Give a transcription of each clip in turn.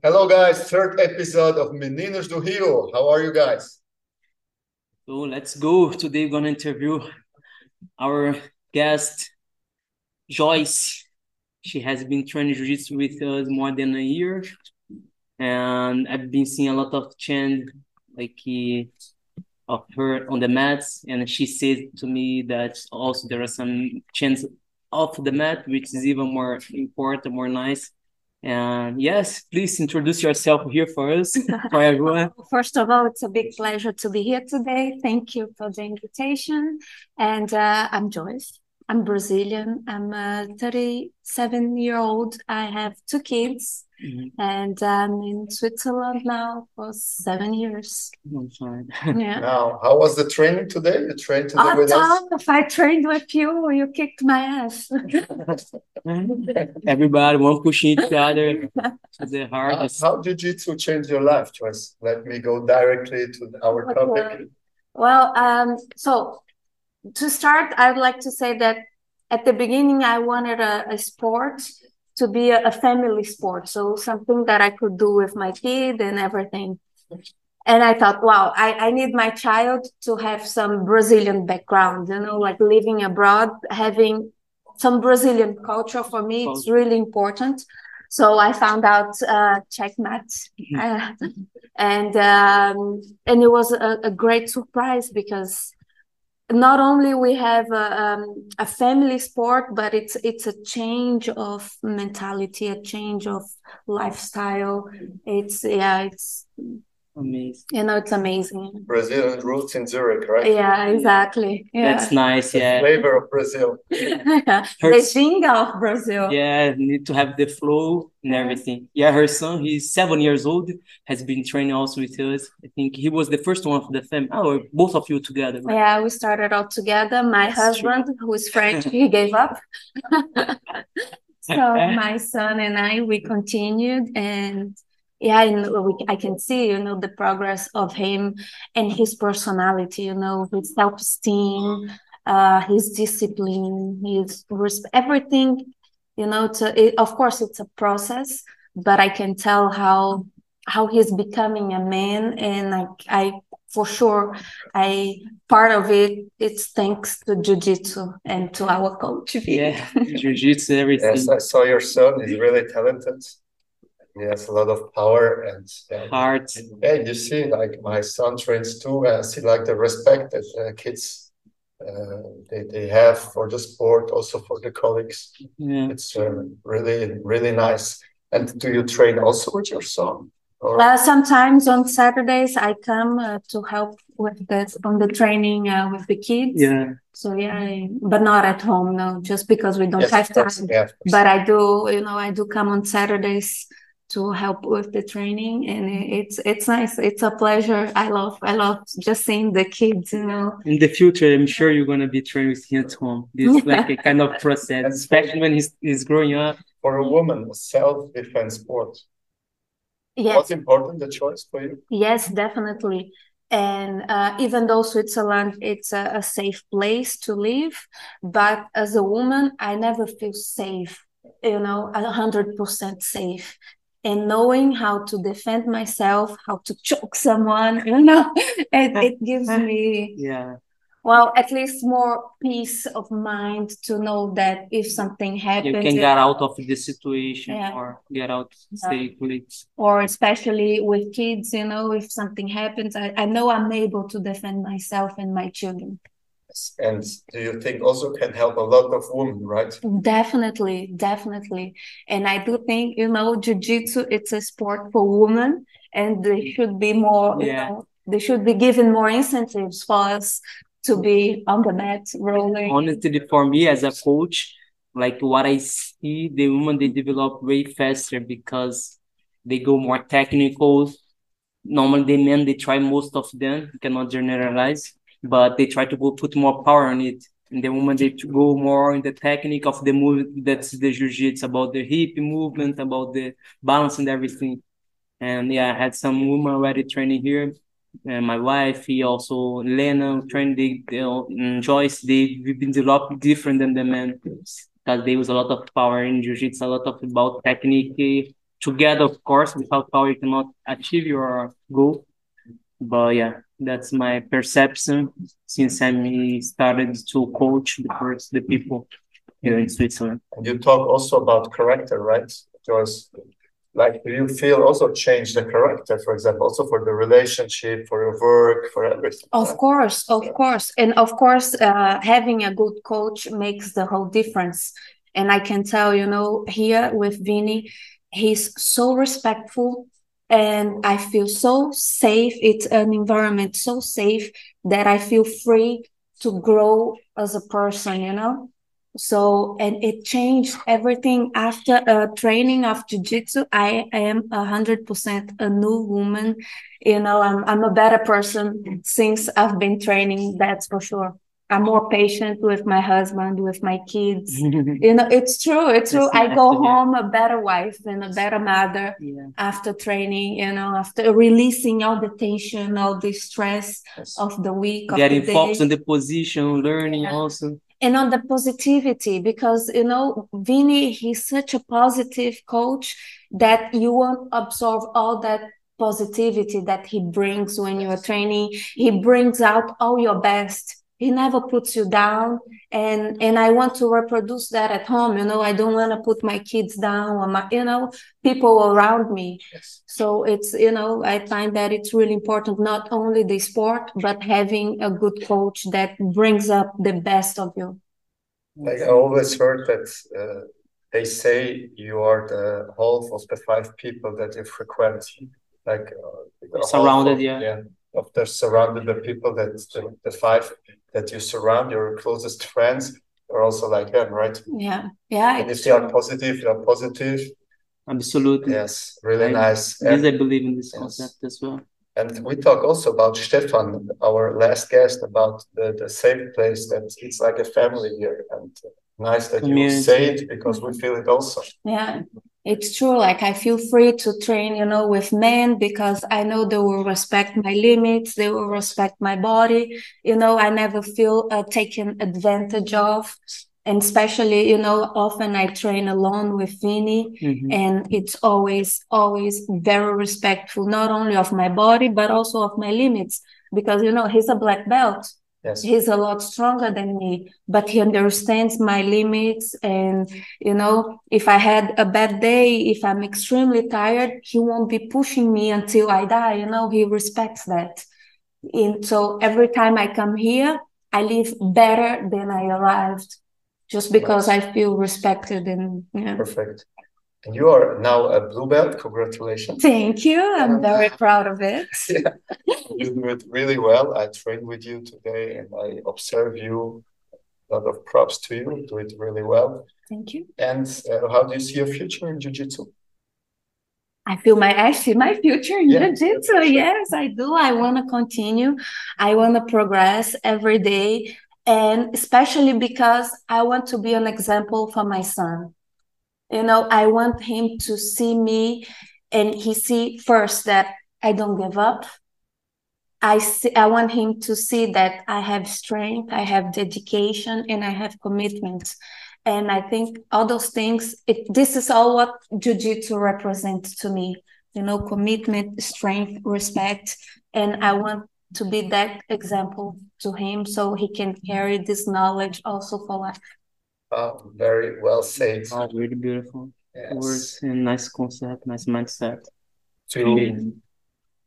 Hello, guys. Third episode of Meninos do Rio. How are you guys? So let's go. Today we're gonna interview our guest, Joyce. She has been training jiu-jitsu with us more than a year, and I've been seeing a lot of change, like uh, of her on the mats, and she said to me that also there are some change off the mat, which is even more important, more nice. And yes, please introduce yourself here for us, for everyone. First of all, it's a big pleasure to be here today. Thank you for the invitation. And uh, I'm Joyce. I'm Brazilian. I'm a 37 year old. I have two kids. Mm-hmm. And I'm in Switzerland now for seven years. I'm. Yeah. Now, how was the training today? You trained today Oh, with us? Tom, if I trained with you, you kicked my ass. Everybody one pushing each other to the How, hardest. how did jiu-jitsu change your life, Joyce? Let me go directly to our topic. Well, um, so to start, I'd like to say that at the beginning, I wanted a, a sport to be a, a family sport. So something that I could do with my kid and everything. And I thought, wow, I, I need my child to have some Brazilian background, you know, like living abroad, having some Brazilian culture for me, it's really important. So I found out uh, checkmat, uh, and um, and it was a, a great surprise because not only we have a, um, a family sport, but it's it's a change of mentality, a change of lifestyle. It's yeah, it's Amazing. you know, it's amazing. Brazilian roots in Zurich, right? Yeah, exactly. Yeah. That's nice. The Yeah. flavor of Brazil. the Her- ginga of Brazil. Yeah, need to have the flow and everything. Yeah, her son, he's seven years old, has been training also with us. I think he was the first one of the family. Oh, both of you together. right? Yeah, we started all together. My That's true. husband, who is French, he gave up. so my son and I, we continued, and yeah, and we, I can see, you know, the progress of him and his personality. You know, his self-esteem, uh, his discipline, his resp- everything. You know, to it, of course, it's a process, but I can tell how how he's becoming a man, and I, I for sure I part of it it's thanks to jiu-jitsu and to our coach V. Yeah, jiu-jitsu, everything. Yes, I saw your son. He's really talented. He has a lot of power and yeah, Heart. And you see, like my son trains too. and I see like the respect that uh, kids uh, they they have for the sport, also for the colleagues. Yeah. It's uh, really really nice. And do you train also with your son? Or Uh, sometimes on Saturdays I come uh, to help with the on the training uh, with the kids. Yeah. So yeah, I- but not at home, no, just because we don't yes, have time. yeah. But I do, you know, I do come on Saturdays to help with the training, and it's it's nice. It's a pleasure. I love I love just seeing the kids, you know. In the future, I'm sure you're gonna be training with him at home. This is like a kind of process, especially when he's, he's growing up. for a woman, self-defense sport. Yes. What's important, the choice for you? Yes, definitely. And uh, even though Switzerland it's a, a safe place to live, but as a woman, I never feel safe, you know, a hundred percent safe. And knowing how to defend myself, how to choke someone, you know, it, it gives me, Yeah. well, at least more peace of mind to know that if something happens, You can it- get out of the situation Yeah. or get out safely. or especially with kids, you know, if something happens, I, I know I'm able to defend myself and my children. Yes. And do you think also can help a lot of women, right? Definitely, definitely. And I do think, you know, jiu-jitsu, it's a sport for women and they should be more, you Yeah. know, they should be given more incentives for us to be on the mat rolling. honestly for me as a coach like what i see the women they develop way faster because they go more technical normally the men they try most of them you cannot generalize but they try to go put more power on it and the woman they go more in the technique of the move that's the jiu-jitsu about the hip movement about the balance and everything and yeah i had some women already training here and my wife, he also Lena trained they, they um, Joyce, they we've been developed different than the men because they use a lot of power in jiu-jitsu, a lot of about technique together, of course. Without power, you cannot achieve your goal. But yeah, that's my perception since I started to coach the first the people here in Switzerland. You talk also about character, right? Because like do you feel also change the character, for example, also for the relationship, for your work, for everything? Of course, of course. And of course, uh, having a good coach makes the whole difference. And I can tell, you know, here with Vinny, he's so respectful and I feel so safe. It's an environment so safe that I feel free to grow as a person, you know? So, and it changed everything after a training of jiu-jitsu. I am a hundred percent a new woman. You know, I'm, I'm a better person since I've been training. That's for sure. I'm more patient with my husband, with my kids. you know, it's true. It's true. I go home a better wife and a better mother Yeah. after training, you know, after releasing all the tension, all the stress Yes. of the week, Getting the focused on the position, learning Yeah. also. and on the positivity because you know Vinny he's such a positive coach that you won't absorb all that positivity that he brings when you're training he brings out all your best he never puts you down. And and i want to reproduce that at home you know. I don't want to put my kids down or my you know people around me. Yes. so it's you know i find that it's really important not only the sport but having a good coach that brings up the best of you. Like I always heard that uh, they say you are the half of the five people that you frequent, like uh, Surrounded, of, yeah. yeah, of the surrounded the people that the, the five that you surround your closest friends are also like them, right? Yeah, yeah. And if it's they are positive, you are positive. Absolutely. Yes, really I- nice. Yes, I believe in this Yes. concept as well. and we talk also about Stefan, our last guest, about the, the safe place that it's like a family here. And nice that you say it because we feel it also. Yeah, it's true. Like I feel free to train, you know, with men because I know they will respect my limits, they will respect my body. You know, I never feel uh, taken advantage of. And especially, you know, often I train alone with Vinny, Mhm. and it's always, always very respectful, not only of my body, but also of my limits. Because, you know, he's a black belt. Yes. He's a lot stronger than me, but he understands my limits. And, you know, if I had a bad day, if I'm extremely tired, he won't be pushing me until I die. You know, he respects that. And so every time I come here, I leave better than I arrived just because I feel respected and, yeah. Perfect. And you are now a blue belt. Congratulations. Thank you. I'm very proud of it. Yeah. You do it really well. I trained with you today and I observe you. A lot of props to you. Do it really well. Thank you. And uh, how do you see your future in Jiu-Jitsu? I feel my I see my future in Yeah, jiu-jitsu. sure. Yes, I do. I want to continue. I want to progress every day. And especially because I want to be an example for my son. You know, I want him to see me and he see first that I don't give up. I see, I want him to see that I have strength, I have dedication, and I have commitment. And I think all those things, it, this is all what Jiu-Jitsu represents to me. You know, commitment, strength, respect. And I want to be that example to him so he can carry this knowledge also for life. Uh, very well said. Oh, really beautiful Yes. words and nice concept, nice mindset. To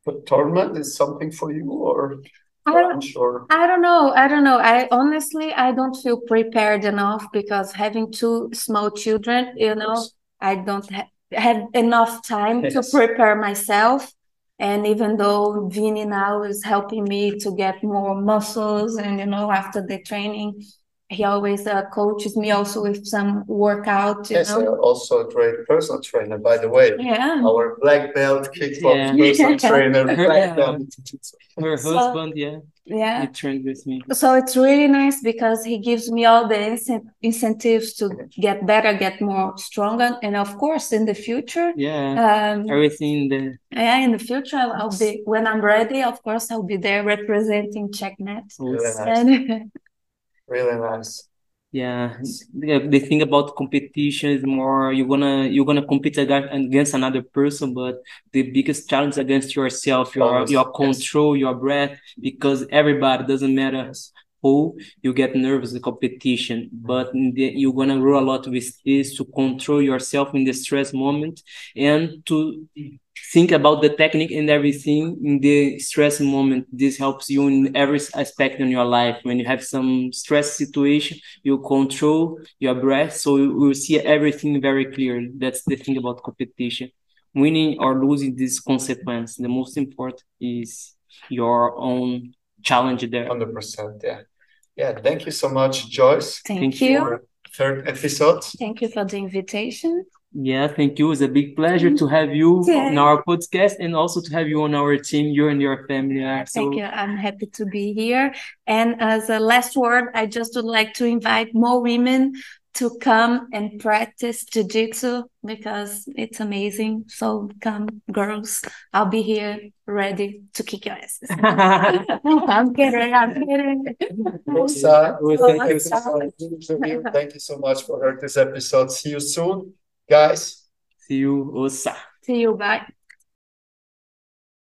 put tournament is something for you or I don't, challenge or I don't know. I don't know. I honestly, I don't feel prepared enough because having two small children, you know, I don't ha have enough time to prepare myself. And even though Vinny now is helping me to get more muscles, and you know, after the training, he always uh, coaches me also with some workout, you yes, know. uh, also a great personal trainer, by the way. Yeah. Our black belt kickbox Yeah. personal trainer, Yeah. black belt. Her So- husband, yeah, Yeah. he trained with me. So it's really nice because he gives me all the incent incentives to get better, get more stronger, and of course, in the future, Yeah, um, everything the yeah, in the future, I'll, I'll be when I'm ready. Of course, I'll be there representing Checkmat. Really nice. And Really nice. Yeah, the the thing about competition is more you're gonna you're gonna compete aga- against another person, but the biggest challenge against yourself, your your control, your breath, because everybody doesn't matter who you get nervous in competition, but the, you're gonna grow a lot with this to control yourself in the stress moment and to think about the technique and everything in the stress moment. This helps you in every aspect in your life. When you have some stress situation, you control your breath, so you will see everything very clearly. That's the thing about competition. Winning or losing this consequence. The most important is your own challenge there. 100%. Yeah. Yeah. Thank you so much, Joyce, Thank, Thank you. for third episode. Thank you for the invitation. Yeah, thank you. It's a big pleasure to have you on our podcast and also to have you on our team, you and your family. are Thank you. I'm happy to be here. And as a last word, I just would like to invite more women to come and practice jiu-jitsu because it's amazing. So come, girls. I'll be here ready to kick your asses. I'm kidding. I'm kidding. Rosa, Well, thank thank you you. so much. Thank you so much for this episode. See you soon, guys. See you, Osa. See you. Bye.